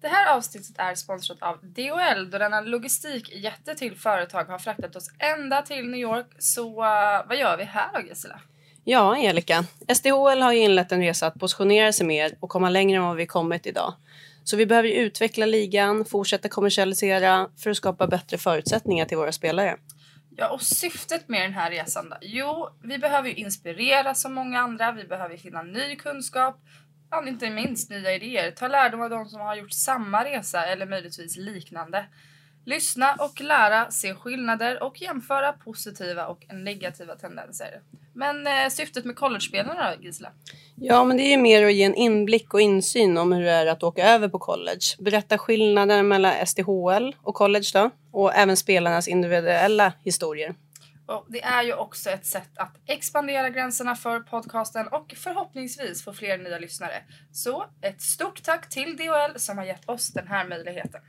Det här avsnittet är sponsrat av DHL då denna logistikjätte till företag har fraktat oss ända till New York. Så uh, vad gör vi här då Gisela? Ja, Angelica. SDHL har ju inlett en resa att positionera sig mer och komma längre än vad vi kommit idag. Så vi behöver utveckla ligan, fortsätta kommersialisera för att skapa bättre förutsättningar till våra spelare. Ja, och syftet med den här resan då? Jo, vi behöver ju inspirera som många andra. Vi behöver finna ny kunskap. Ja, inte minst nya idéer. Ta lärdom av de som har gjort samma resa eller möjligtvis liknande. Lyssna och lära, se skillnader och jämföra positiva och negativa tendenser. Men eh, syftet med collegespelarna då, Gisela? Ja, men det är ju mer att ge en inblick och insyn om hur det är att åka över på college. Berätta skillnaden mellan SDHL och college då och även spelarnas individuella historier. Och det är ju också ett sätt att expandera gränserna för podcasten och förhoppningsvis få fler nya lyssnare. Så ett stort tack till DHL som har gett oss den här möjligheten.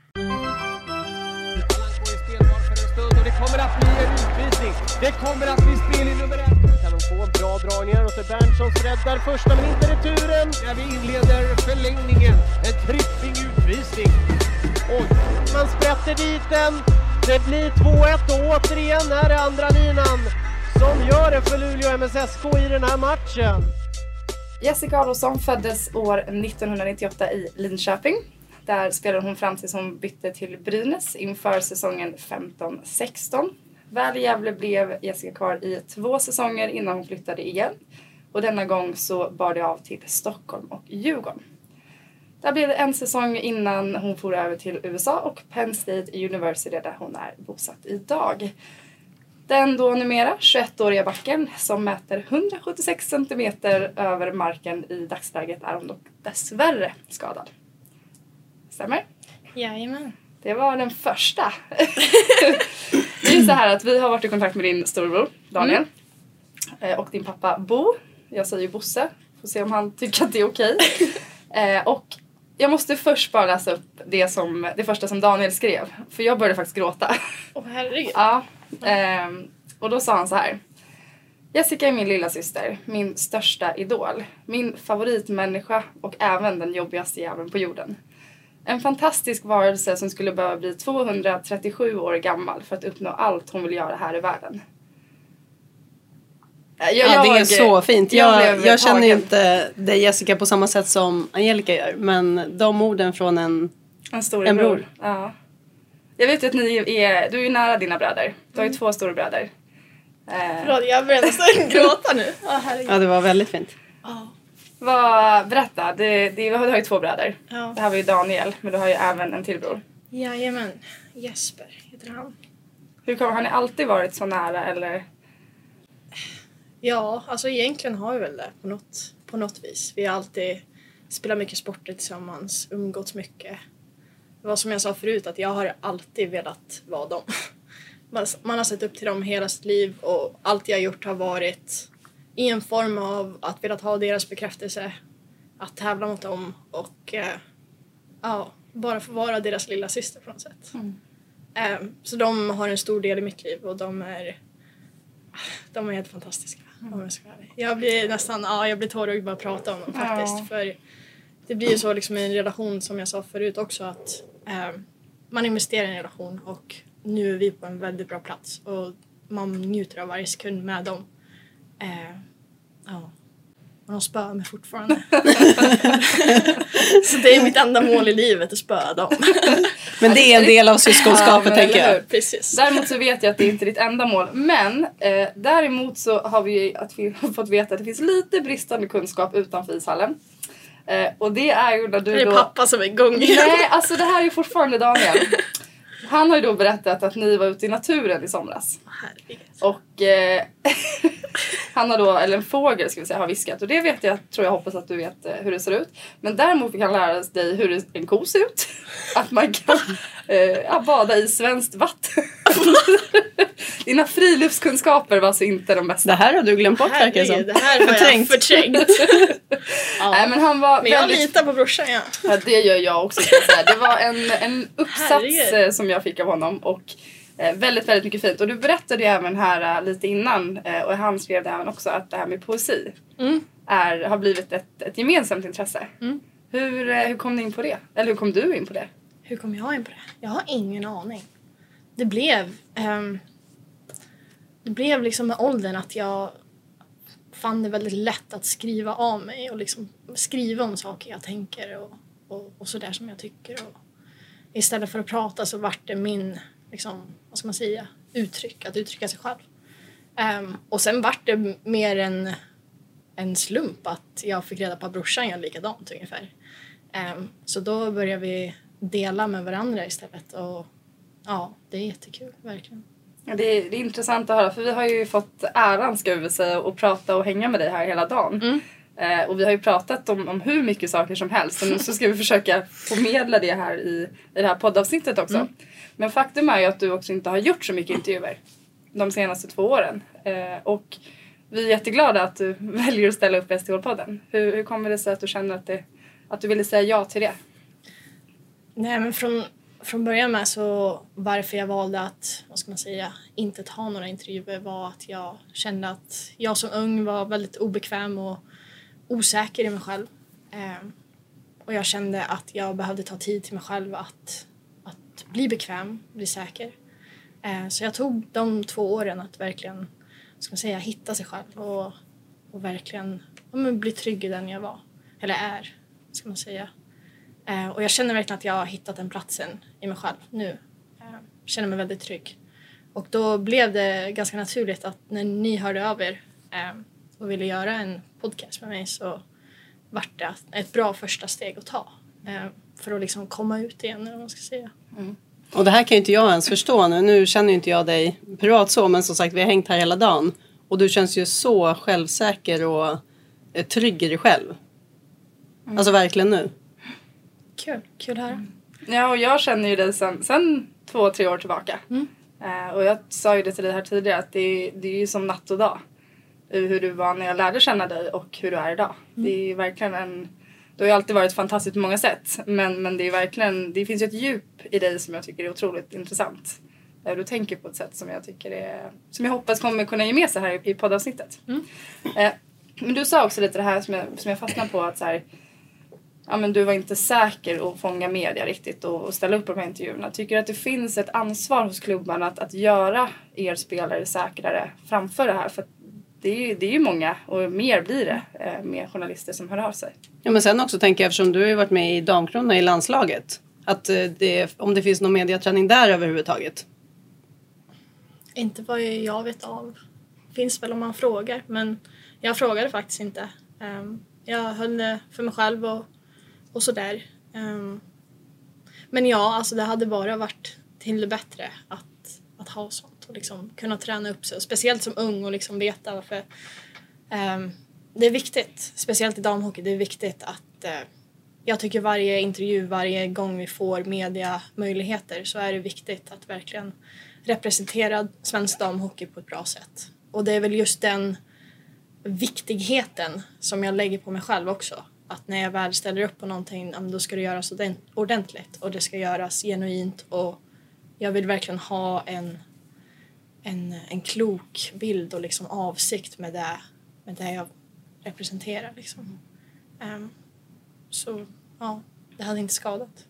Det kommer att bli en utvisning. Det kommer att bli spel i nummer ett. Kan de få en bra dragning här och så Berntsson räddar första men inte returen. När vi inleder förlängningen. En tripping utvisning. Oj, man sprätter dit den. Det blir 2-1 och återigen är det andra linan som gör det för Luleå MSSK i den här matchen. Jessica Adolfsson föddes år 1998 i Linköping. Där spelade hon fram tills hon bytte till Brynäs inför säsongen 15-16. Väl i Gävle blev Jessica kvar i två säsonger innan hon flyttade igen. Och denna gång så bar det av till Stockholm och Djurgården. Där blev det en säsong innan hon for över till USA och Penn State University där hon är bosatt idag. Den då numera 21-åriga backen som mäter 176 centimeter över marken i dagsläget är hon dock dessvärre skadad. Stämmer? Jajamän. Det var den första. det är så här att vi har varit i kontakt med din storebror Daniel eh, och din pappa Bo. Jag säger ju Bosse. Får se om han tycker att det är okej. Eh, och jag måste först bara läsa upp det, som, det första som Daniel skrev. För jag började faktiskt gråta. Åh herregud. Ja. ehm, och då sa han så här. Jessica är min lilla syster, min största idol, min favoritmänniska och även den jobbigaste jäveln på jorden. En fantastisk varelse som skulle behöva bli 237 år gammal för att uppnå allt hon vill göra här i världen. Jag, Ja, det är så fint. jag Jag, jag, känner ju inte dig Jessica på samma sätt som Angelica gör. Men de orden från en... En. En bror. Ja. Jag vet att ni är, du är ju nära dina bröder. Du har ju två storebröder. Eh, Förlåt, jag börjar nästan gråta nu. Herregud. Ja, det var väldigt fint. Ja. vad, berätta, det, det, du har ju två bröder. Ja. Det här var ju Daniel, men du har ju även en till bror. Jajamän. Jesper heter han. Hur kommer, har ni alltid varit så nära eller? Ja, alltså egentligen har vi väl det på något, på något vis. Vi har alltid spelat mycket sporter tillsammans, umgåtts mycket. Det var som jag sa förut att jag har alltid velat vara dem. Man, man har sett upp till dem hela sitt liv och allt jag har gjort har varit i en form av att velat ha deras bekräftelse, att tävla mot dem och eh, ja, bara få vara deras lilla syster på något sätt. Eh, så de har en stor del i mitt liv och de är de är helt fantastiska. Om jag, ska vara ärlig. jag blir nästan ja, jag blir tårögd bara att prata om dem faktiskt. Ja. För det blir ju så liksom i en relation som jag sa förut också att eh, man investerar i en relation och nu är vi på en väldigt bra plats och man njuter av varje sekund med dem. Eh, ja. Och de spöar mig fortfarande. så det är mitt enda mål i livet, att spöa dem. Men det är en del av Ja, syskonskapet men tänker jag. Precis. Däremot så vet jag att det inte är ditt enda mål. Men eh, däremot så har vi att vi har fått veta att det finns lite bristande kunskap utanför ishallen. Eh, och det är ju när du Det är då... pappa som är igång igen. Nej, alltså det här är ju fortfarande Daniel. Han har ju då berättat att ni var ute i naturen i somras. Herregud. Och eh, han har då, eller en fågel ska vi säga, har viskat. Och det vet jag, tror jag hoppas att du vet eh, hur det ser ut. Men däremot fick han lära dig hur det- en ko ser ut. Att man kan eh, bada i svenskt vatten. Dina friluftskunskaper var alltså inte de bästa. Det här har du glömt bort verkar det som. Det här har jag Förträngt. förträngt. ja. Nej men han var Men jag väldigt... litar på brorsan ja. Ja, det gör jag också. Det var en, en uppsats Herregud. eh, som jag fick av honom och väldigt, väldigt mycket fint. Och du berättade ju även här eh, lite innan eh, och han skrev det även också att det här med poesi Mm. är, har blivit ett, ett gemensamt intresse. Mm. Hur, eh, hur kom ni in på det? Eller hur kom du in på det? Hur kom jag in på det? Jag har ingen aning. Det blev... ehm, det blev liksom med åldern att jag fann det väldigt lätt att skriva av mig och liksom skriva om saker jag tänker och, och, och sådär som jag tycker. Och istället för att prata så vart det min, liksom, vad ska man säga, uttryck, att uttrycka sig själv. Ehm, och sen vart det mer en, en slump att jag fick reda på att brorsan gör likadant ungefär. Ehm, så då började vi dela med varandra istället och ja, det är jättekul, verkligen. Ja, Det är, det är intressant att höra för vi har ju fått äran ska vi säga att prata och hänga med dig här hela dagen. Eh, och vi har ju pratat om, om hur mycket saker som helst och nu så ska vi försöka förmedla det här i, i det här poddavsnittet också. Men faktum är ju att du också inte har gjort så mycket intervjuer de senaste två åren. Eh, och vi är jätteglada att du väljer att ställa upp i STH-podden. Hur, hur kommer det sig att du känner att, det, att du ville säga ja till det? Nej, men från, från början med så varför jag valde att, vad ska man säga, inte ta några intervjuer var att jag kände att jag som ung var väldigt obekväm och osäker i mig själv. Ehm, och jag kände att jag behövde ta tid till mig själv att, att bli bekväm, bli säker. Ehm, så jag tog de två åren att verkligen, ska man säga, hitta sig själv och, och verkligen ja, men bli trygg i den jag var, eller är, ska man säga. Eh, och jag känner verkligen att jag har hittat den platsen i mig själv nu. Eh, känner mig väldigt trygg. Och då blev det ganska naturligt att när ni hörde av er eh, och ville göra en podcast med mig så vart det ett bra första steg att ta. Eh, för att liksom komma ut igen, eller vad man ska säga. Och det här kan ju inte jag ens förstå nu. Nu känner ju inte jag dig privat så, men som sagt vi har hängt här hela dagen. Och du känns ju så självsäker och eh, trygg i dig själv. Alltså verkligen nu. Kul, kul att höra. Ja, och jag känner ju dig sen, sen två, tre år tillbaka. Eh, och jag sa ju det till dig här tidigare att det det är ju som natt och dag. Hur du var när jag lärde känna dig och hur du är idag. Det är ju verkligen en... Du har ju alltid varit fantastisk på många sätt. Men, men det är verkligen... Det finns ju ett djup i dig som jag tycker är otroligt intressant. Du tänker på ett sätt som jag tycker är... Som jag hoppas kommer kunna ge med sig här i- poddavsnittet. Eh, men du sa också lite det här som jag, som jag fastnade på att så här, ja, men du var inte säker att fånga media riktigt och, och ställa upp på de här intervjuerna. Tycker du att det finns ett ansvar hos klubbarna att, att göra er spelare säkrare framför det här? För det är ju det är ju många och mer blir det eh, med journalister som hör av sig. Ja, men sen också tänker jag eftersom du har varit med i damkrona i landslaget. Att eh, det, om det finns någon mediaträning där överhuvudtaget. Inte vad jag vet av. Finns väl om man frågar, men jag frågade faktiskt inte. Ehm, jag höll det för mig själv och, och sådär. Ehm, men ja, alltså det hade bara varit till det bättre att, att ha sånt och liksom kunna träna upp sig. Och speciellt som ung och liksom veta varför. ehm, det är viktigt, speciellt i damhockey, det är viktigt att eh, jag tycker varje intervju, varje gång vi får mediamöjligheter så är det viktigt att verkligen representera svensk damhockey på ett bra sätt. Och det är väl just den viktigheten som jag lägger på mig själv också. Att när jag väl ställer upp på någonting, då ska det göras ordentligt och det ska göras genuint och jag vill verkligen ha en, en, en klok bild och liksom avsikt med det, med det jag representerar. Liksom. Ehm, så ja, det hade inte skadat.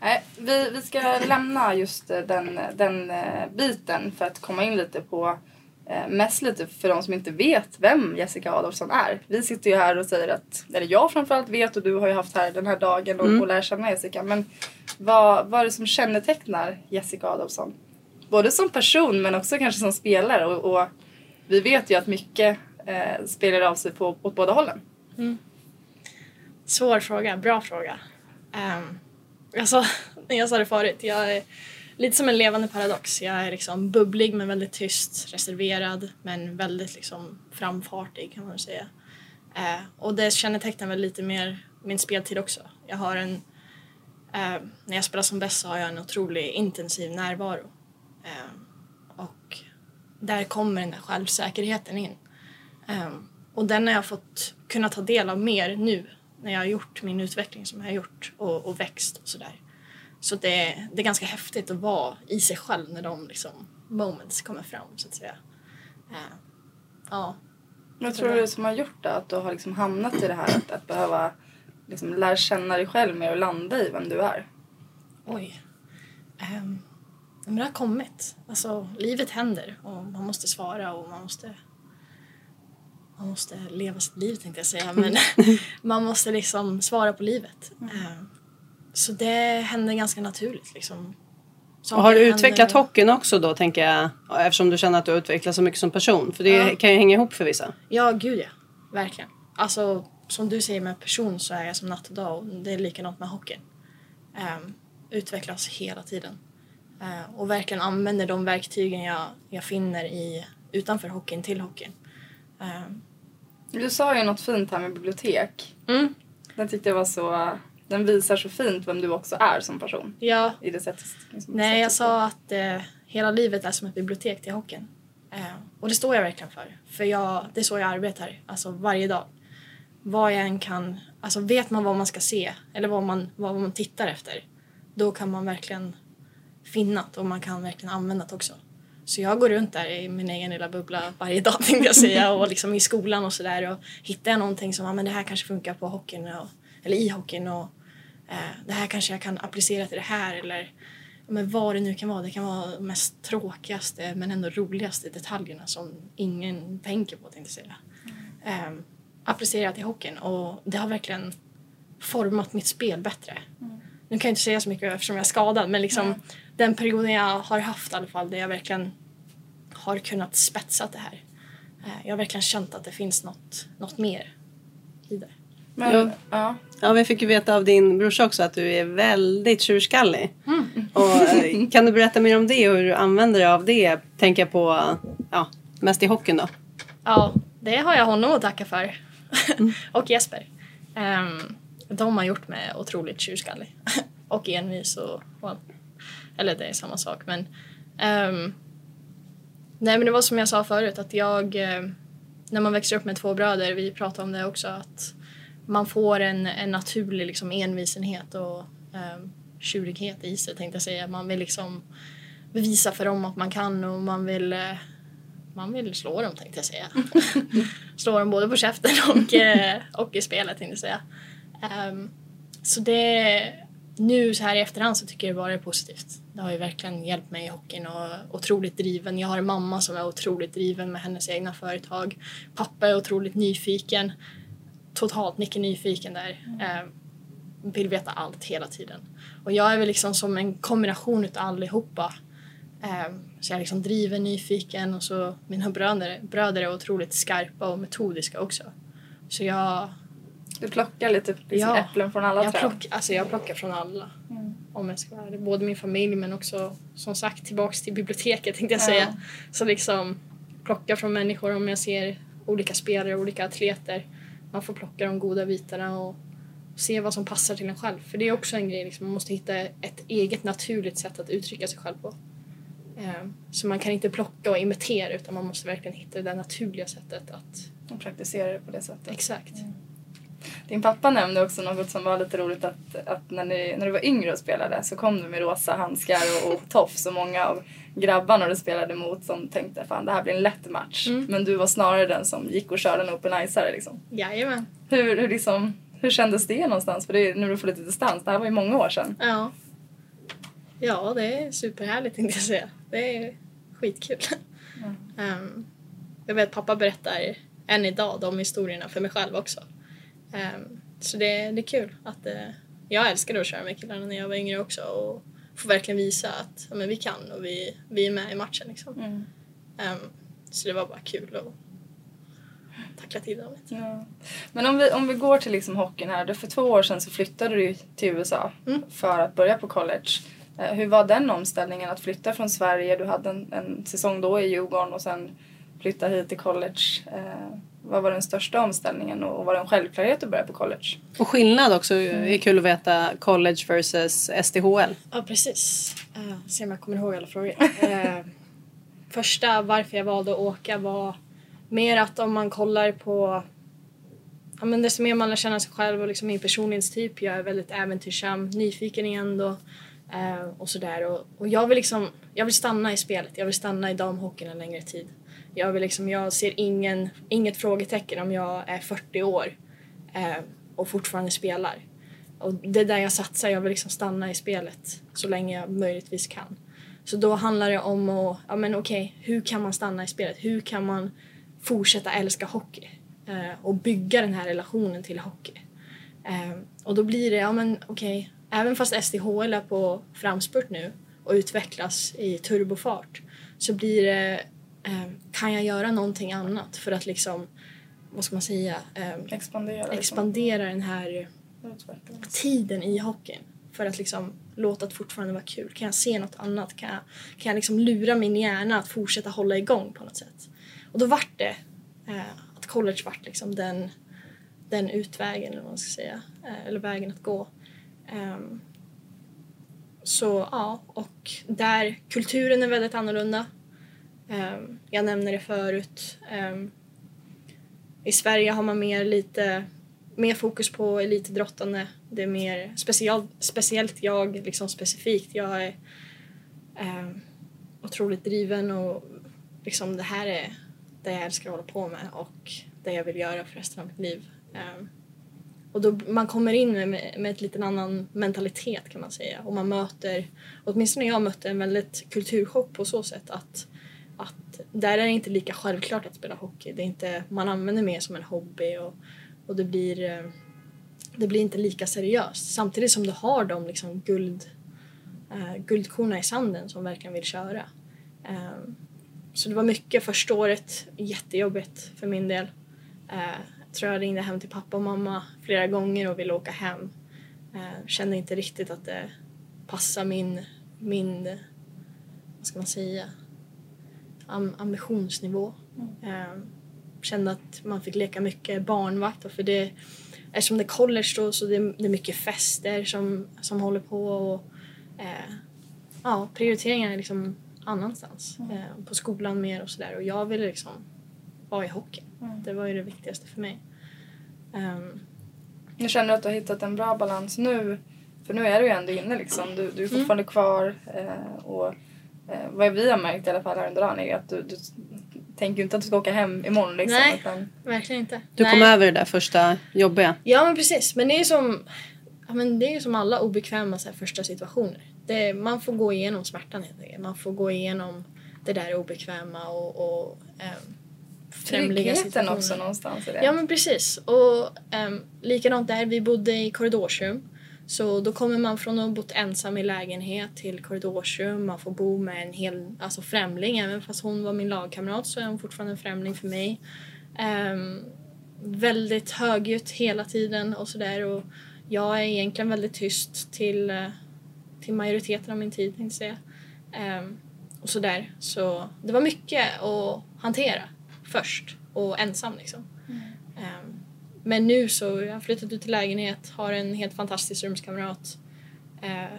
Nej, vi, vi ska lämna just eh, den, den eh, biten för att komma in lite på eh, mest lite för de som inte vet vem Jessica Adolfsson är. Vi sitter ju här och säger att, eller jag framförallt vet och du har ju haft här den här dagen och, och lär känna Jessica. Men vad, vad är det som kännetecknar Jessica Adolfsson? Både som person men också kanske som spelare och, och vi vet ju att mycket eh, spelar av sig på, åt båda hållen. Mm. Svår fråga, bra fråga. Um, jag, sa, jag sa det förut, jag är lite som en levande paradox. Jag är liksom bubblig men väldigt tyst, reserverad men väldigt liksom framfartig kan man säga. Uh, och det kännetecknar väl lite mer min speltid också. Jag har en, uh, när jag spelar som bäst så har jag en otroligt intensiv närvaro. Eh, och där kommer den där självsäkerheten in. Um, och den har jag fått kunna ta del av mer nu när jag har gjort min utveckling som jag har gjort och, och växt och sådär. Så det, det är ganska häftigt att vara i sig själv när de liksom moments kommer fram så att säga. Eh, ja, Vad tror du som har gjort det? Att du har liksom hamnat i det här att, att behöva liksom lär känna dig själv mer och landa i vem du är? Oj. Um, men det har kommit. Alltså, livet händer och man måste svara och man måste man måste leva sitt liv tänkte jag säga men man måste liksom svara på livet. Um, så det händer ganska naturligt liksom. Och har du Saker utvecklat händer- hockeyn också då tänker jag eftersom du känner att du har utvecklats så mycket som person? För det Ja. kan ju hänga ihop för vissa. Ja, gud ja. Verkligen. Alltså, som du säger med person så är jag som natt och dag och det är likadant med hockeyn. Um, utvecklas hela tiden. Eh, och verkligen använder de verktygen jag, jag finner i, utanför hockeyn till hockeyn. Ehm, Du sa ju något fint här med bibliotek. mm, Den tyckte jag var så... Den visar så fint vem du också är som person. ja, I det sättet. Liksom, nej, jag sättet. sa att eh, hela livet är som ett bibliotek till hockeyn. Eh, och det står jag verkligen för. För jag, det är så jag arbetar, alltså varje dag. Vad jag än kan, alltså vet man vad man ska se eller vad man, vad man tittar efter, då kan man verkligen finnat och man kan verkligen använda det också. Så jag går runt där i min egen lilla bubbla varje dag tänkte jag säga och liksom i skolan och sådär och hittar jag någonting som, ja men det här kanske funkar på hockeyn och, eller i hockeyn och eh, det här kanske jag kan applicera till det här eller ja, men vad det nu kan vara. Det kan vara de mest tråkigaste men ändå roligaste detaljerna som ingen tänker på tänkte jag säga. Eh, applicerat i hockeyn och det har verkligen format mitt spel bättre. Mm. Nu kan jag inte säga så mycket eftersom jag är skadad men liksom den perioden jag har haft i alla fall där jag verkligen har kunnat spetsa det här. Eh, Jag har verkligen känt att det finns något, något mer i det. Men, Ja. ja. Ja, vi fick ju veta av din brorsa också att du är väldigt tjurskallig. Och, eh, kan du berätta mer om det och hur du använder dig av det? Tänker jag på, ja, mest i hockeyn då. Ja, det har jag honom att tacka för. och Jesper. Um, de har gjort mig otroligt tjurskallig. och envis och... Well, eller det är samma sak men... ehm, nej men det var som jag sa förut att jag... eh, när man växer upp med två bröder, vi pratade om det också, att man får en, en naturlig liksom, envisenhet och um, tjurighet i sig tänkte jag säga. Man vill liksom bevisa för dem att man kan och man vill eh, man vill slå dem tänkte jag säga. slå dem både på käften och, eh, och i spelet tänkte jag säga. Ehm, så det, nu så här i efterhand så tycker jag bara det är positivt. Det har ju verkligen hjälpt mig i hockeyn och otroligt driven. Jag har en mamma som är otroligt driven med hennes egna företag. Pappa är otroligt nyfiken. Totalt mycket nyfiken där. Ehm, vill veta allt hela tiden. Och jag är väl liksom som en kombination utav allihopa. Ehm, Så jag är liksom driven, nyfiken och så mina bröder, bröder är otroligt skarpa och metodiska också. Så jag, Du plockar lite liksom, Ja. äpplen från alla jag, träd. plock, alltså jag plockar från alla. Om jag ska vara. Både min familj men också som sagt tillbaks till biblioteket tänkte jag Ja. säga. Så liksom plocka från människor om jag ser olika spelare, olika atleter. Man får plocka de goda bitarna och se vad som passar till en själv. För det är också en grej, liksom, man måste hitta ett eget naturligt sätt att uttrycka sig själv på. Ehm, Så man kan inte plocka och imitera utan man måste verkligen hitta det där naturliga sättet att... Och praktiserar det på det sättet. Exakt. Din pappa nämnde också något som var lite roligt att, att när, ni, när du var yngre och spelade så kom du med rosa handskar och, och tofs och många av grabbarna du spelade mot som tänkte fan det här blir en lätt match. Mm. Men du var snarare den som gick och körde en open iceare liksom. Jajamän. Hur, hur, liksom, hur kändes det någonstans? För det är, nu du får lite distans, det här var ju många år sedan. Ja. Ja, det är superhärligt tänkte jag säga. Det är skitkul. Ehm, jag vet pappa berättar än idag de historierna för mig själv också. Ehm, så det, det är kul att eh, jag älskade att köra med killarna när jag var yngre också och få verkligen visa att ja, men vi kan och vi, vi är med i matchen liksom. Ehm, så det var bara kul att tackla till dem lite. Ja. Men om vi, om vi går till liksom hockeyn här. Du, för två år sedan så flyttade du till USA Mm. för att börja på college. Eh, hur var den omställningen att flytta från Sverige? Du hade en, en säsong då i Djurgården och sen flytta hit till college. Eh, vad var den största omställningen och var det en självklarhet att börja på college? Och skillnad också är kul att veta college versus STHL. Ja, precis. Uh, se om jag kommer ihåg alla frågor. Eh, första varför jag valde att åka var mer att om man kollar på ja, men desto mer man lär känna sig själv och liksom min personlighetstyp. Jag är väldigt äventyrssam, nyfiken igen då. eh, och sådär. Och, och jag vill liksom, jag vill stanna i spelet. Jag vill stanna i damhockeyn en längre tid. Jag, vill liksom, jag ser ingen, inget frågetecken om jag är 40 år eh, och fortfarande spelar. Och det är där jag satsar, jag vill liksom stanna i spelet så länge jag möjligtvis kan. Så då handlar det om att, ja men okej, hur kan man stanna i spelet? Hur kan man fortsätta älska hockey? Eh, och bygga den här relationen till hockey. Eh, och då blir det, ja men okej, även fast SDHL är på framspurt nu och utvecklas i turbofart så blir det, kan jag göra någonting annat för att liksom, vad ska man säga, Expandera. liksom. expandera den här tiden i hockeyn för att liksom låta det fortfarande vara kul. Kan jag se något annat? Kan jag, kan jag liksom lura min hjärna att fortsätta hålla igång på något sätt? Och då vart det eh, att college vart liksom den, den utvägen eller vad man ska säga, eh, eller vägen att gå. Ehm, så ja, och där kulturen är väldigt annorlunda. Ehm, jag nämnde det förut. Ehm, I Sverige har man mer lite mer fokus på elitidrottande. Det är mer special, speciellt jag, liksom specifikt. Jag är eh, otroligt driven och liksom det här är det jag älskar att hålla på med och det jag vill göra för resten av mitt liv. Eh, och då man kommer in med, med, med ett lite annan mentalitet kan man säga och man möter, åtminstone jag mötte en väldigt kulturchock på så sätt att att där är det inte lika självklart att spela hockey. Det är inte, man använder mer som en hobby och, och det blir, eh, det blir inte lika seriöst. Samtidigt som du har de liksom guld, eh, guldkorna i sanden som verkligen vill köra. Eh, så det var mycket första året, jättejobbigt för min del. Eh, jag tror jag ringde hem till pappa och mamma flera gånger och ville åka hem. Eh, kände inte riktigt att det passade min, min vad ska man säga, ambitionsnivå. Eh, kände att man fick leka mycket barnvakt för det eftersom det är college då så det är, det är mycket fester som, som håller på och eh, ja, prioriteringen är liksom annanstans. Eh, på skolan mer och sådär och jag ville liksom vara i hockey. Det var ju det viktigaste för mig. Ehm, Jag känner att du har hittat en bra balans nu. För nu är du ju ändå inne liksom. Du, du är fortfarande kvar. Eh, och vad vi har märkt i alla fall här under dagen är att du, du tänker inte att du ska åka hem imorgon liksom. Nej. Utan, verkligen inte. Du Nej. kom över det där första jobbiga. Ja men precis, men det är som, ja, men det är som alla obekväma så här, första situationer. Det, man får gå igenom smärtan helt enkelt. Man får gå igenom det där obekväma och, och ähm, främliga situationer. också någonstans i det. Ja men precis. Och ähm, likadant där, vi bodde i korridorsrum. Så då kommer man från att ha bott ensam i lägenhet till korridorsrum. Man får bo med en hel alltså främling. Även fast hon var min lagkamrat så är hon fortfarande en främling för mig. Ehm, väldigt högljutt hela tiden och sådär. Och jag är egentligen väldigt tyst till, eh, till majoriteten av min tid tänkte jag säga. Ehm, och sådär. Så det var mycket att hantera först och ensam liksom. Ehm, men nu så jag har flyttat ut till lägenhet, har en helt fantastisk rumskamrat. Eh,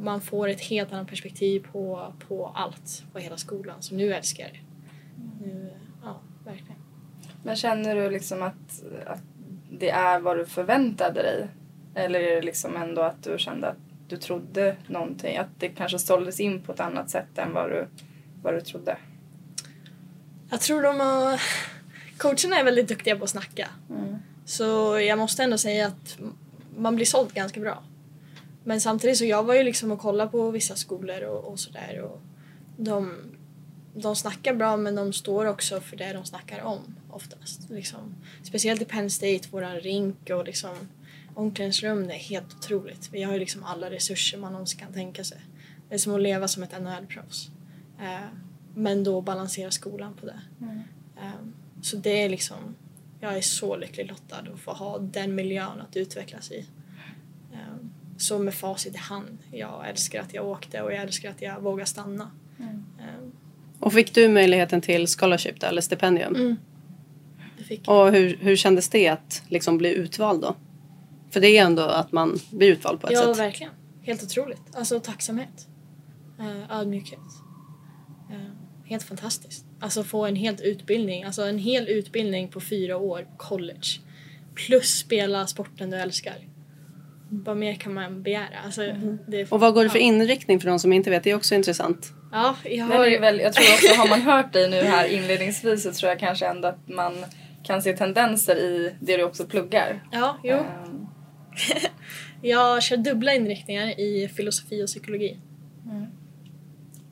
man får ett helt annat perspektiv på, på allt, på hela skolan. Så nu älskar jag det. Nu, ja, verkligen. Men känner du liksom att, att det är vad du förväntade dig? Eller är det liksom ändå att du kände att du trodde någonting? Att det kanske såldes in på ett annat sätt än vad du, vad du trodde? Jag tror de har... Coacherna är väldigt duktiga på att snacka. Så jag måste ändå säga att man blir såld ganska bra. Men samtidigt så jag var ju liksom och kollade på vissa skolor och, och sådär och de, de snackar bra men de står också för det de snackar om oftast. Liksom. Speciellt i Penn State, våran rink och liksom omklädningsrum, det är helt otroligt. Vi har ju liksom alla resurser man någonsin kan tänka sig. Det är som att leva som ett NHL-proffs. Eh, men då balansera skolan på det. Eh, så det är liksom, jag är så lycklig lottad att få ha den miljön att utvecklas i. Eh, så med facit i hand, jag älskar att jag åkte och jag älskar att jag vågade stanna. Eh, Och fick du möjligheten till scholarship då, eller stipendium? Mm. det fick jag. Och hur, hur kändes det att liksom bli utvald då? För det är ändå att man blir utvald på ett Ja, sätt. verkligen. Helt otroligt. Alltså tacksamhet. Uh, ödmjukhet. Helt fantastiskt. Alltså få en helt utbildning, alltså en hel utbildning på fyra år på college. Plus spela sporten du älskar. Vad mer kan man begära? Alltså, det är, Och vad går det för ja. inriktning för de som inte vet? Det är också intressant. Ja, jag har... väl, jag tror också, har man hört dig nu här inledningsvis så tror jag kanske ändå att man kan se tendenser i det du också pluggar. Ja, jo. Ehm, Jag kör dubbla inriktningar i filosofi och psykologi.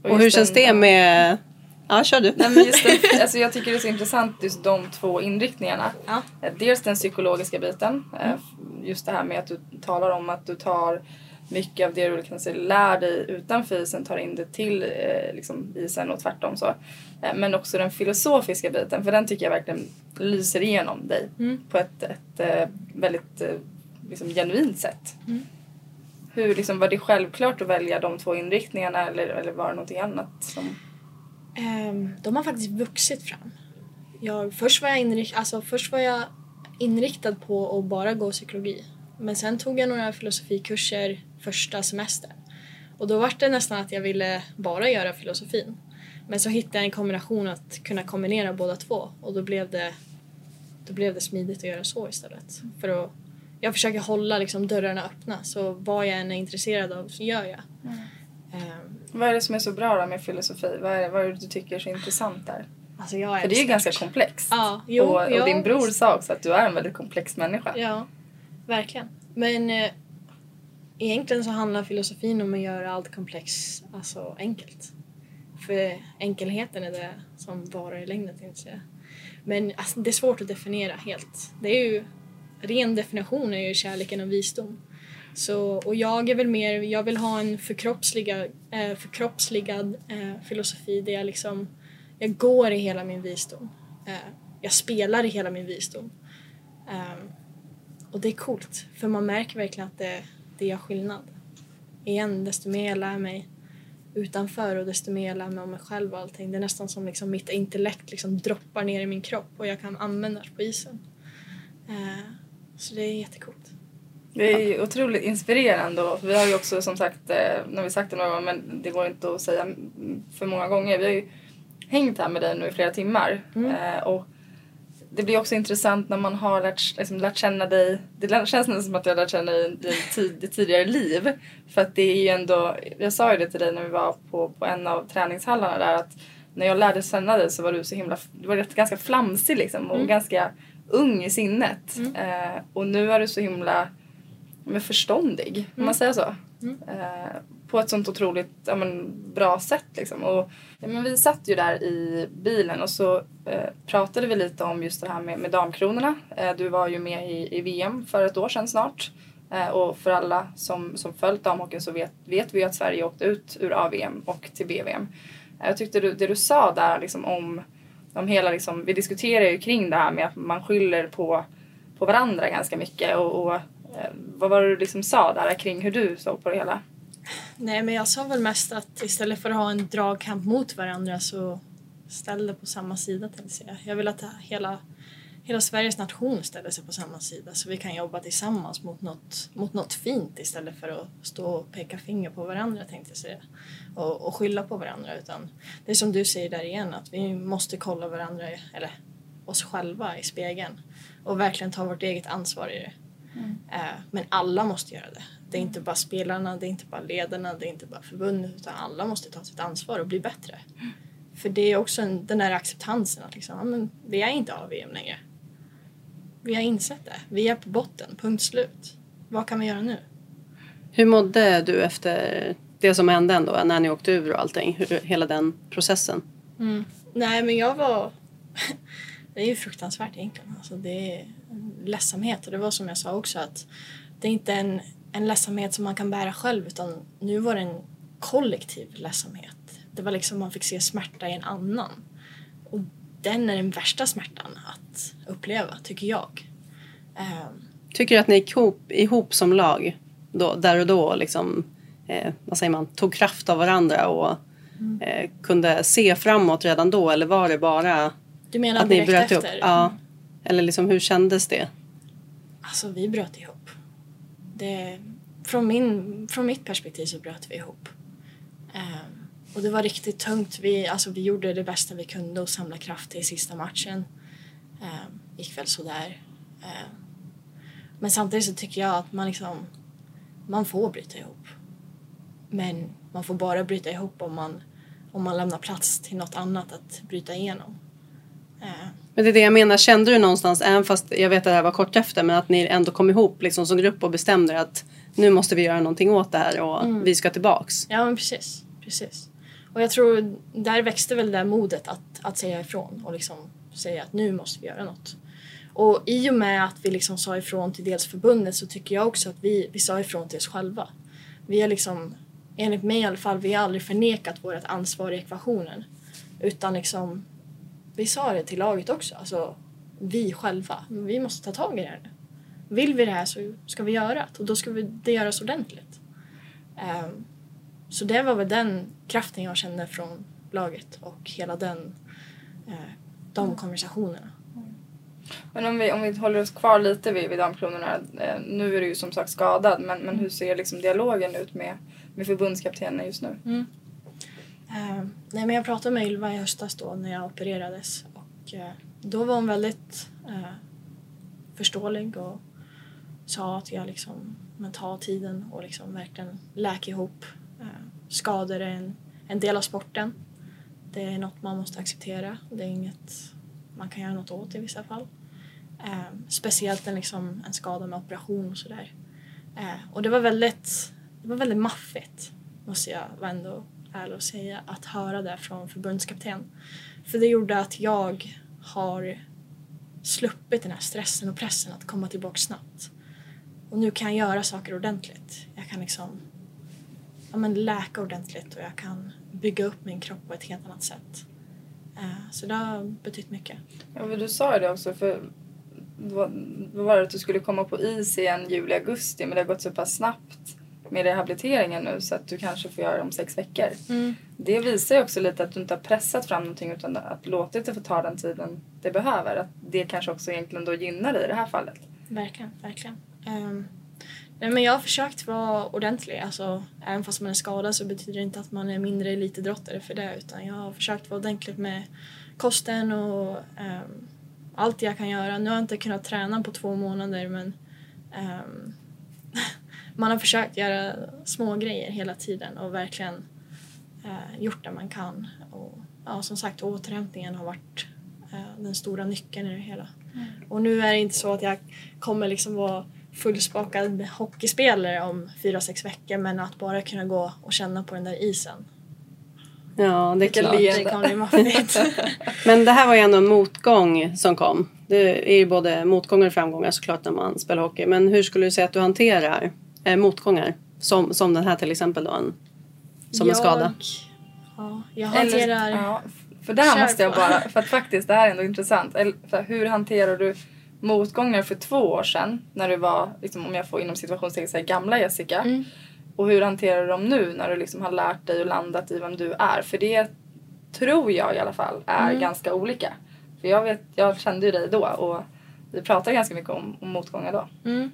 Och hur just känns den- det med... Ja, kör du. Nej, men just den, alltså jag tycker det är så intressant just de två inriktningarna. Ja. Eh, Dels den psykologiska biten. eh, Just det här med att du talar om att du tar mycket av det du kan säga, lär dig utanför isen tar in det till eh, liksom, isen och tvärtom så. Eh, Men också den filosofiska biten för den tycker jag verkligen lyser igenom dig Mm. på ett, ett eh, väldigt liksom, genuint sätt. Mm. Hur, liksom, var det självklart att välja de två inriktningarna eller, eller var det någonting annat som... Ehm, de har faktiskt vuxit fram. Jag, först, var jag inrikt, alltså, först var jag inriktad på att bara gå psykologi. Men sen tog jag några filosofikurser första semestern. Och då var det nästan att jag ville bara göra filosofin. Men så hittade jag en kombination att kunna kombinera båda två och då blev det, då blev det smidigt att göra så istället. För att, jag försöker hålla liksom dörrarna öppna så vad jag än är intresserad av så gör jag. Ehm, Vad är det som är så bra då med filosofi? Vad är, det, vad är det du tycker är så intressant där? alltså jag För det är ju ganska komplext. Ja, jo, och, och din bror visst. sa också att du är en väldigt komplex människa. Ja, verkligen. Men eh, egentligen så handlar filosofin om att göra allt komplex alltså, enkelt. För enkelheten är det som varar i längden, tänkte jag säga. Men alltså, det är svårt att definiera helt. Det är ju, ren definition är ju kärleken och visdom. Så, och jag är väl mer, jag vill ha en förkroppsliga, eh, förkroppsligad eh, filosofi där jag liksom, jag går i hela min visdom. Eh, jag spelar i hela min visdom. Ehm, och det är coolt, för man märker verkligen att det, det gör skillnad. Igen, desto mer jag lär mig utanför och desto mer jag lär mig om mig själv och allting. Det är nästan som liksom mitt intellekt liksom droppar ner i min kropp och jag kan använda det på isen. Eh, så det är jättecoolt. Det är ju otroligt inspirerande och vi har ju också som sagt, eh, när vi sagt det några gånger men det går inte att säga mm, för många gånger. Vi har ju hängt här med dig nu i flera timmar eh, och det blir också intressant när man har lärt, liksom, lärt känna dig. Det känns nästan som att jag lärt känna dig i tid, tidigare liv. För att det är ju ändå, jag sa ju det till dig när vi var på, på en av träningshallarna där att när jag lärde känna dig så var du så himla, du var ganska flamsig liksom och ganska ung i sinnet. Eh, och nu är du så himla men förståndig, om man säger så. Eh, på ett sånt otroligt ja, men, bra sätt liksom. Och, ja, men vi satt ju där i bilen och så eh, pratade vi lite om just det här med, med damkronorna. Eh, du var ju med i, i VM för ett år sedan snart. Eh, och för alla som, som följt damhockeyn så vet, vet vi ju att Sverige åkte ut ur AVM och till BVM. Eh, jag tyckte du, det du sa där liksom om, om hela liksom, vi diskuterar ju kring det här med att man skyller på, på varandra ganska mycket och, och Eh, vad var det du liksom sa där kring hur du såg på det hela? Nej, men jag sa väl mest att istället för att ha en dragkamp mot varandra så ställ det på samma sida tänkte jag säga. Jag vill att hela, hela Sveriges nation ställer sig på samma sida så vi kan jobba tillsammans mot något, mot något fint istället för att stå och peka finger på varandra tänkte jag säga. Och, och skylla på varandra utan det är som du säger där igen att vi måste kolla varandra, eller oss själva i spegeln och verkligen ta vårt eget ansvar i det. Eh, Men alla måste göra det. Det är inte bara spelarna, det är inte bara ledarna, det är inte bara förbundet utan alla måste ta sitt ansvar och bli bättre. För det är också en, den där acceptansen att liksom, ja, men vi är inte AVM längre. Vi har insett det. Vi är på botten, punkt slut. Vad kan vi göra nu? Hur mådde du efter det som hände ändå, när ni åkte ur och allting? Hur, hela den processen? Nej men jag var... det är ju fruktansvärt egentligen. Alltså, det är ledsamhet och det var som jag sa också att det är inte en, en ledsamhet som man kan bära själv utan nu var det en kollektiv ledsamhet. Det var liksom man fick se smärta i en annan. Och den är den värsta smärtan att uppleva, tycker jag. Ehm, Tycker du att ni gick ihop, ihop som lag då, där och då? Liksom, eh, vad säger man? Tog kraft av varandra och eh, kunde se framåt redan då? Eller var det bara du menar att ni direkt bröt efter? upp? Ja. Eller liksom, hur kändes det? Alltså vi bröt ihop. Det, från, min, från mitt perspektiv så bröt vi ihop. Ehm, och det var riktigt tungt. Vi, alltså, vi gjorde det bästa vi kunde och samlade kraft till sista matchen. Um, gick väl sådär. Ehm, men samtidigt så tycker jag att man liksom, man får bryta ihop. Men man får bara bryta ihop om man, om man lämnar plats till något annat att bryta igenom. Ehm, men det är det jag menar, kände du någonstans, även fast jag vet att det här var kort efter, men att ni ändå kom ihop liksom som grupp och bestämde att nu måste vi göra någonting åt det här och Mm. vi ska tillbaks. Ja men precis, precis. Och jag tror där växte väl det där modet att, att säga ifrån och liksom säga att nu måste vi göra något. Och i och med att vi liksom sa ifrån till dels förbundet så tycker jag också att vi, vi sa ifrån till oss själva. Vi har liksom, enligt mig i alla fall, vi har aldrig förnekat vårt ansvar i ekvationen. Utan liksom, vi sa det till laget också, alltså vi själva. Vi måste ta tag i det här nu. Vill vi det här så ska vi göra det och då ska vi det göras ordentligt. Ehm, så det var väl den kraften jag kände från laget och hela den, eh, de konversationerna. Men om vi, om vi håller oss kvar lite vid, vid damkronorna. Eh, nu är du ju som sagt skadad men, men hur ser liksom dialogen ut med, med förbundskaptenen just nu? Eh, nej, men jag pratade med Ylva i höstas då när jag opererades och eh, då var hon väldigt eh, förståelig och sa att jag liksom men ta tiden och liksom verkligen läka ihop. Eh, skador är en, en del av sporten. Det är något man måste acceptera. Det är inget man kan göra något åt i vissa fall. Eh, speciellt en, liksom, en skada med operation och sådär. Eh, och det var väldigt, det var väldigt maffigt, måste jag vara ändå ärlig och säga, att höra det från förbundskapten. För det gjorde att jag har sluppit den här stressen och pressen att komma tillbaka snabbt. Och nu kan jag göra saker ordentligt. Jag kan liksom ja, men läka ordentligt och jag kan bygga upp min kropp på ett helt annat sätt. Eh, så det har betytt mycket. Ja, men du sa ju det också för vad var det att du skulle komma på is igen juli, augusti men det har gått så pass snabbt med rehabiliteringen nu så att du kanske får göra det om sex veckor. Det visar ju också lite att du inte har pressat fram någonting utan att låtit det få ta den tiden det behöver. Att det kanske också egentligen då gynnar dig i det här fallet. Verkligen, verkligen. Um, nej, men jag har försökt vara ordentlig. Alltså, även fast man är skadad så betyder det inte att man är mindre elitidrottare för det. Utan jag har försökt vara ordentlig med kosten och ehm, allt jag kan göra. Nu har jag inte kunnat träna på två månader men ehm, man har försökt göra små grejer hela tiden och verkligen eh, gjort det man kan. Och, ja, som sagt, återhämtningen har varit eh, den stora nyckeln i det hela. Och nu är det inte så att jag kommer liksom vara fullspakad hockeyspelare om fyra, sex veckor men att bara kunna gå och känna på den där isen. Ja, det är klart. Det kommer bli maffigt. Men det här var ju ändå en motgång som kom. Det är ju både motgångar och framgångar såklart när man spelar hockey. Men hur skulle du säga att du hanterar eh, motgångar? Som, som den här till exempel då, en, som en skada. Ja, jag hanterar... ja, för där Kör måste jag bara, för att faktiskt det här är ändå intressant. Eller, för hur hanterar du motgångar för två år sedan när du var, liksom, om jag får inom situationstecken säga gamla Jessica. Mm. Och hur hanterar du dem nu när du liksom har lärt dig och landat i vem du är? För det tror jag i alla fall är Mm. ganska olika. För jag, vet, jag kände ju dig då och vi pratade ganska mycket om, om motgångar då. Mm.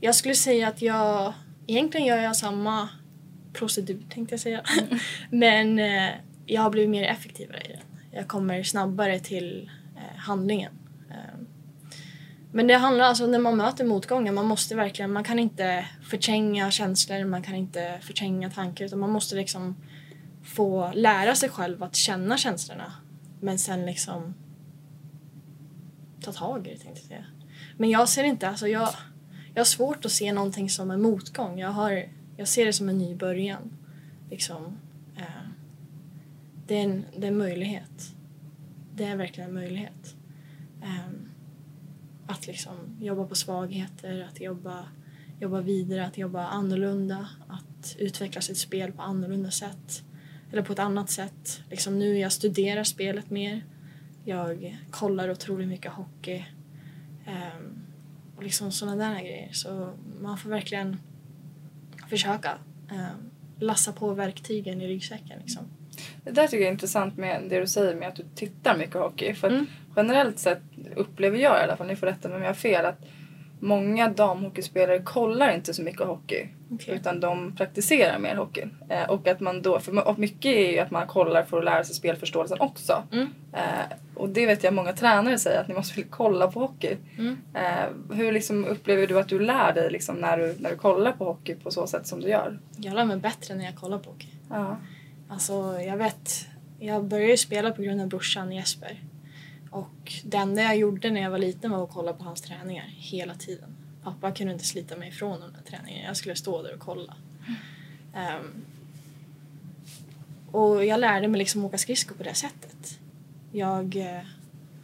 Jag skulle säga att jag... Egentligen gör jag samma procedur tänkte jag säga. Men eh, jag har blivit mer effektivare i den. Jag kommer snabbare till eh, handlingen. Eh, men det handlar alltså när man möter motgångar, man måste verkligen, man kan inte förtränga känslor, man kan inte förtränga tankar utan man måste liksom få lära sig själv att känna känslorna. Men sen liksom ta tag i det tänkte jag säga. Men jag ser inte, alltså jag, jag har svårt att se någonting som en motgång. Jag, har, jag ser det som en ny början. Liksom, eh, det, är en, det är en möjlighet. Det är verkligen en möjlighet. Eh, att liksom jobba på svagheter, att jobba, jobba vidare, att jobba annorlunda, att utveckla sitt spel på annorlunda sätt. Eller på ett annat sätt. Liksom nu jag studerar spelet mer. Jag kollar otroligt mycket hockey. Och liksom sådana där grejer. Så man får verkligen försöka um, lassa på verktygen i ryggsäcken. Liksom. Det där tycker jag är intressant med det du säger med att du tittar mycket hockey. För Mm. generellt sett upplever jag i alla fall, ni får rätta mig om jag har fel, att många damhockeyspelare kollar inte så mycket hockey. Okej. Utan de praktiserar mer hockey. Eh, och att man då, för och mycket är ju att man kollar för att lära sig spelförståelsen också. Mm. Eh, och det vet jag många tränare säger att ni måste kolla på hockey. Mm. Eh, hur liksom upplever du att du lär dig liksom när, du, när du kollar på hockey på så sätt som du gör? Jag lär mig bättre när jag kollar på hockey. Ja. Alltså, jag vet, jag började spela på grund av brorsan Jesper. Och det enda jag gjorde när jag var liten var att kolla på hans träningar hela tiden. Pappa kunde inte slita mig ifrån de där träningarna. Jag skulle stå där och kolla. Ehm, och jag lärde mig liksom åka skridskor på det sättet. Jag... eh,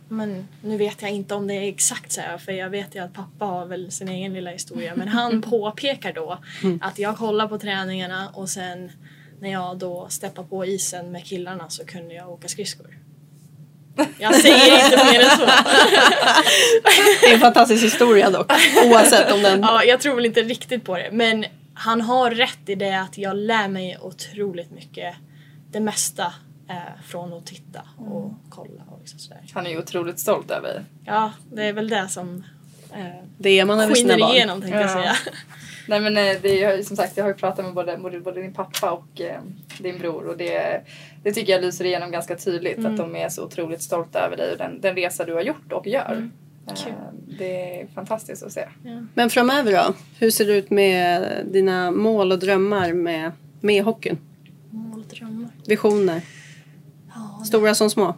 Men nu vet jag inte om det är exakt så här för jag vet ju att pappa har väl sin egen lilla historia men han påpekar då att jag kollar på träningarna och sen när jag då steppar på isen med killarna så kunde jag åka skridskor. Jag säger inte mer än så. Det är en fantastisk historia dock. Oavsett om den... Ja, jag tror väl inte riktigt på det. Men han har rätt i det att jag lär mig otroligt mycket. Det mesta eh, från att titta och kolla och liksom sådär. Han är ju otroligt stolt över dig. Ja, det är väl det som eh, Det är man över sina skiner barn. igenom tänkte jag Ja. säga. Nej men eh, det är som sagt, jag har ju pratat med både, både, din pappa och eh, din bror och det, det tycker jag lyser igenom ganska tydligt Mm. att de är så otroligt stolta över dig och den, den resa du har gjort och gör. Mm. Eh, Det är fantastiskt att se. Men framöver då? Hur ser det ut med dina mål och drömmar med, med hockeyn? Mål och drömmar. Visioner? Ja, Stora som små?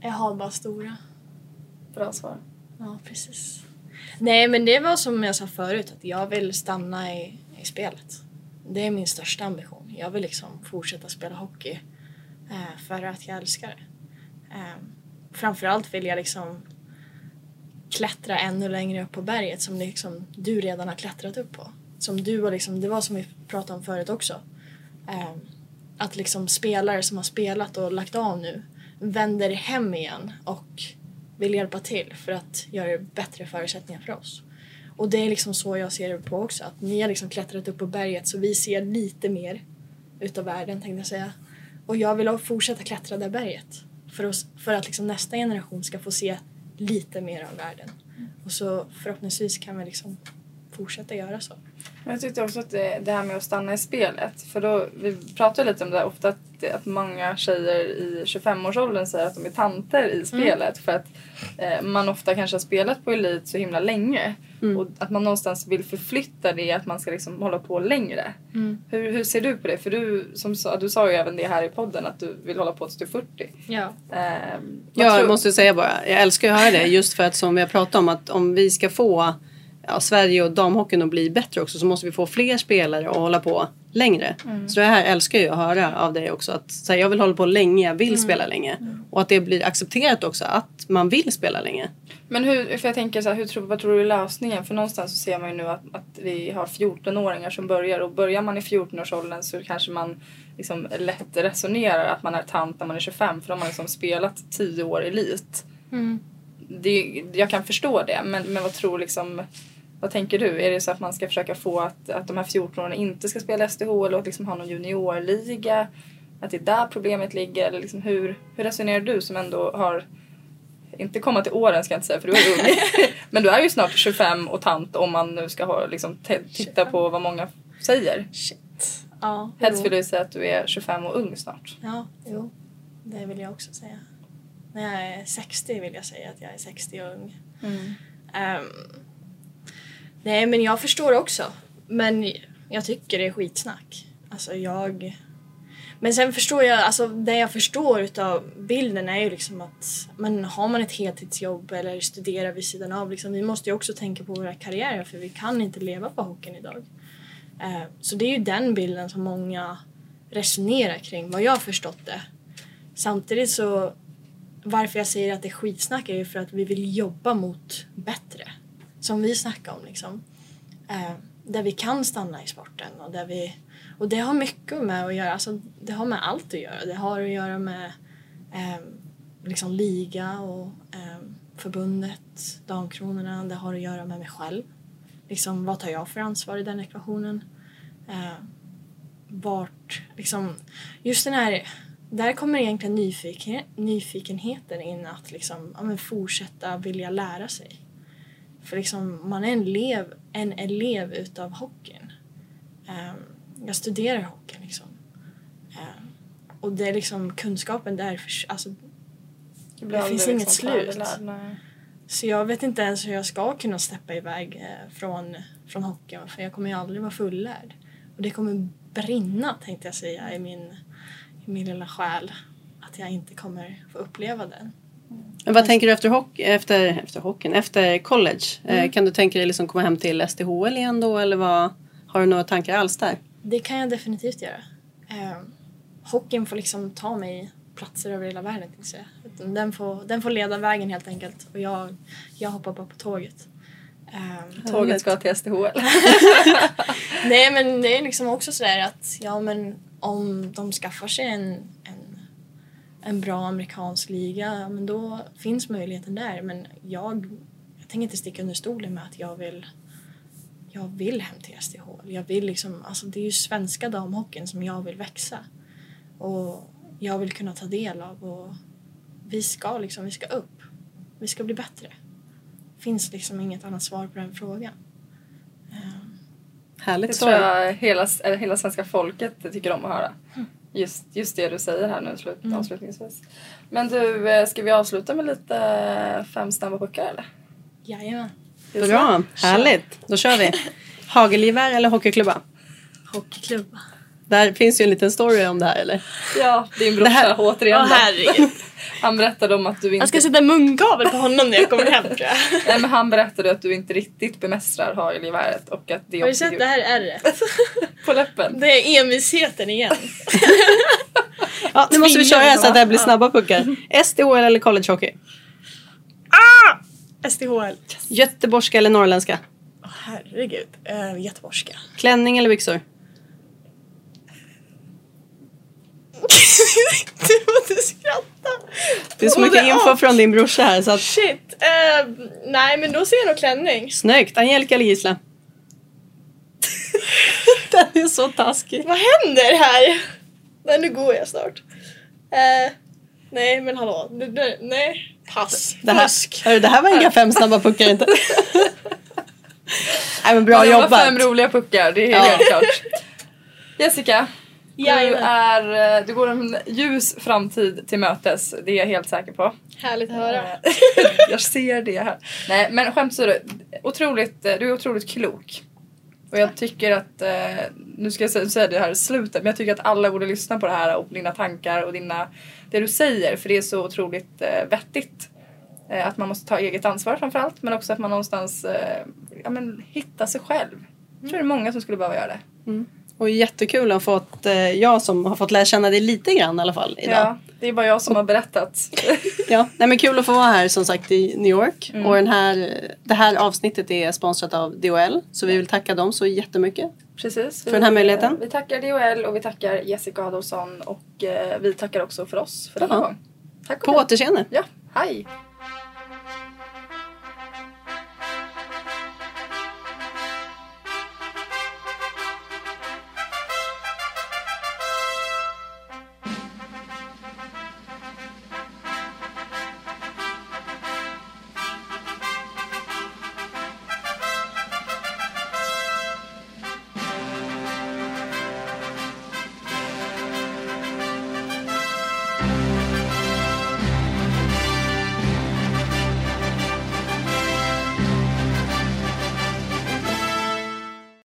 jag har bara stora. Bra svar. Ja, precis. Nej, men det var som jag sa förut, att jag vill stanna i, i spelet. Det är min största ambition. Jag vill liksom fortsätta spela hockey eh, för att jag älskar det. Eh, framförallt vill jag liksom klättra ännu längre upp på berget som liksom du redan har klättrat upp på. Som du har liksom, det var som vi pratade om förut också. Eh, att liksom spelare som har spelat och lagt av nu vänder hem igen och vill hjälpa till för att göra det bättre förutsättningar för oss. Och det är liksom så jag ser det på också, att ni har liksom klättrat upp på berget så vi ser lite mer utav världen tänkte jag säga. Och jag vill fortsätta klättra det berget för att, för att liksom nästa generation ska få se lite mer av världen. Och så förhoppningsvis kan vi liksom fortsätta göra så. Jag tyckte också att det, det här med att stanna i spelet, för då, vi pratar lite om det här, ofta att, att många tjejer i 25-årsåldern säger att de är tanter i spelet för att eh, man ofta kanske har spelat på elit så himla länge och att man någonstans vill förflytta det att man ska liksom hålla på längre. Hur, hur ser du på det? För du, som sa, du sa ju även det här i podden att du vill hålla på tills du är 40. Ja. Eh, Jag tror- måste säga bara, jag älskar att höra det just för att som vi har pratat om att om vi ska få ja, Sverige och damhockeyn att bli bättre också så måste vi få fler spelare och hålla på längre. Så det här älskar jag att höra av dig också. Att så här, jag vill hålla på länge, jag vill spela länge. Och att det blir accepterat också att man vill spela länge. Men hur, för jag tänker så här, hur tror, vad tror du är lösningen? För någonstans så ser man ju nu att, att vi har 14-åringar som börjar och börjar man i 14-årsåldern så kanske man liksom lätt resonerar att man är tant när man är 25 för då har man liksom spelat 10 år elit. Det, jag kan förstå det men, men vad tror liksom vad tänker du? Är det så att man ska försöka få att, att de här 14-åringarna inte ska spela SDHL och liksom ha någon juniorliga? Att det är där problemet ligger? Eller liksom hur, hur resonerar du som ändå har inte komma till åren ska jag inte säga för du är ung. Men du är ju snart 25 och tant om man nu ska ha, liksom, titta på vad många säger. Shit. Ja, Helst vill jag säga att du är 25 och ung snart. Ja, jo. Det vill jag också säga. När jag är 60 vill jag säga att jag är 60 och ung. Ehm, nej, men jag förstår också. Men jag tycker det är skitsnack. Alltså jag... Men sen förstår jag, alltså det jag förstår utav bilden är ju liksom att men har man ett heltidsjobb eller studerar vid sidan av, liksom, vi måste ju också tänka på våra karriärer för vi kan inte leva på hockeyn idag. Eh, så det är ju den bilden som många resonerar kring, vad jag har förstått det. Samtidigt så, varför jag säger att det är skitsnack är ju för att vi vill jobba mot bättre. Som vi snackar om liksom. Eh, där vi kan stanna i sporten och där vi och det har mycket med att göra, alltså det har med allt att göra. Det har att göra med eh, liksom liga och eh, förbundet, Damkronorna. Det har att göra med mig själv. Liksom vad tar jag för ansvar i den ekvationen? Eh, vart, liksom, just den här, där kommer egentligen nyfiken, nyfikenheten in att liksom, ja, men fortsätta vilja lära sig. För liksom, man är en elev, en elev utav hockeyn. Ehm, jag studerar hockeyn liksom. Ehm, och det är liksom kunskapen där, för, alltså, Det aldrig finns inget liksom slut. så jag vet inte ens hur jag ska kunna steppa iväg eh, från, från hockeyn för jag kommer ju aldrig vara fullärd. Och det kommer brinna tänkte jag säga i min, i min lilla själ. Att jag inte kommer få uppleva den. Men vad tänker du efter, hockey, efter, efter hockeyn, efter college? Mm. Eh, kan du tänka dig liksom komma hem till STHL igen då eller vad, har du några tankar alls där? Det kan jag definitivt göra. Eh, hockeyn får liksom ta mig platser över hela världen. Den får, den får leda vägen helt enkelt och jag, jag hoppar bara på tåget. Eh, Tåget ska till STHL. Nej men det är liksom också sådär att ja men om de skaffar sig en, en, bra amerikansk liga, men då finns möjligheten där. Men jag, jag tänker inte sticka under stolen med att jag vill jag vill hem till STHL. Jag vill liksom, alltså det är ju svenska damhockeyn som jag vill växa. Och jag vill kunna ta del av och vi ska liksom, vi ska upp. Vi ska bli bättre. finns liksom inget annat svar på den frågan. Härligt Det tror jag hela, eller hela svenska folket tycker om att höra. Just, just det du säger här nu slut, avslutningsvis. Men du, eh, ska vi avsluta med lite eh, fem snabba puckar eller? Jajamän. Bra, härligt. Då kör vi. Hagelgevär eller hockeyklubba? Hockeyklubba. Där finns ju en liten story om det här eller? Ja, din brorsa här- återigen. Herregud. Han berättade om att du inte... Jag ska sätta mungavel på honom när jag kommer hem tror jag. Nej, men han berättade att du inte riktigt bemästrar hagelgeväret och att det Har du sett det här ärret? på läppen. Det är envisheten igen. Ja, nu måste vi köra så att det här blir snabba puckar. SDHL eller college hockey? SDHL. Göteborgska eller norrländska? Åh, herregud. Uh, göteborgska. Klänning eller byxor? du måste skratta. Det är så mycket info och. från din brorsa här så att... Shit. Eh, nej men då ser jag nog klänning. Snyggt! Angelica eller Gisla? Den är så taskig. Vad händer här? Nej nu går jag snart. Eh, nej men hallå. Nej. Pass. Det här, hörru, det här var inga fem snabba puckar inte. Nej men bra det var jobbat. fem roliga puckar, det är Ja. helt klart. Jessica, du, är, eh, du går en ljus framtid till mötes, det är jag helt säker på. Härligt att höra. Eh, jag ser det här. Nej men skämt åsido, otroligt, eh, du är otroligt klok. Och jag tycker att, nu ska jag sä- säga det här i slutet, men jag tycker att alla borde lyssna på det här och dina tankar och dina, det du säger för det är så otroligt vettigt. Att man måste ta eget ansvar framförallt men också att man någonstans ja, men, hitta sig själv. Jag tror det är många som skulle behöva göra det. Och jättekul att ha fått, eh, jag som har fått lära känna dig lite grann i alla fall idag. Ja, det är bara jag som har berättat. Ja, nej men kul att få vara här som sagt i New York. Mm. Och den här, det här avsnittet är sponsrat av DHL. Så vi vill tacka dem så jättemycket. Precis. För den här möjligheten. Vi tackar DHL och vi tackar Jessica Adolfsson och eh, vi tackar också för oss för denna Ja. gång. Tack På återseende! Ja, hej!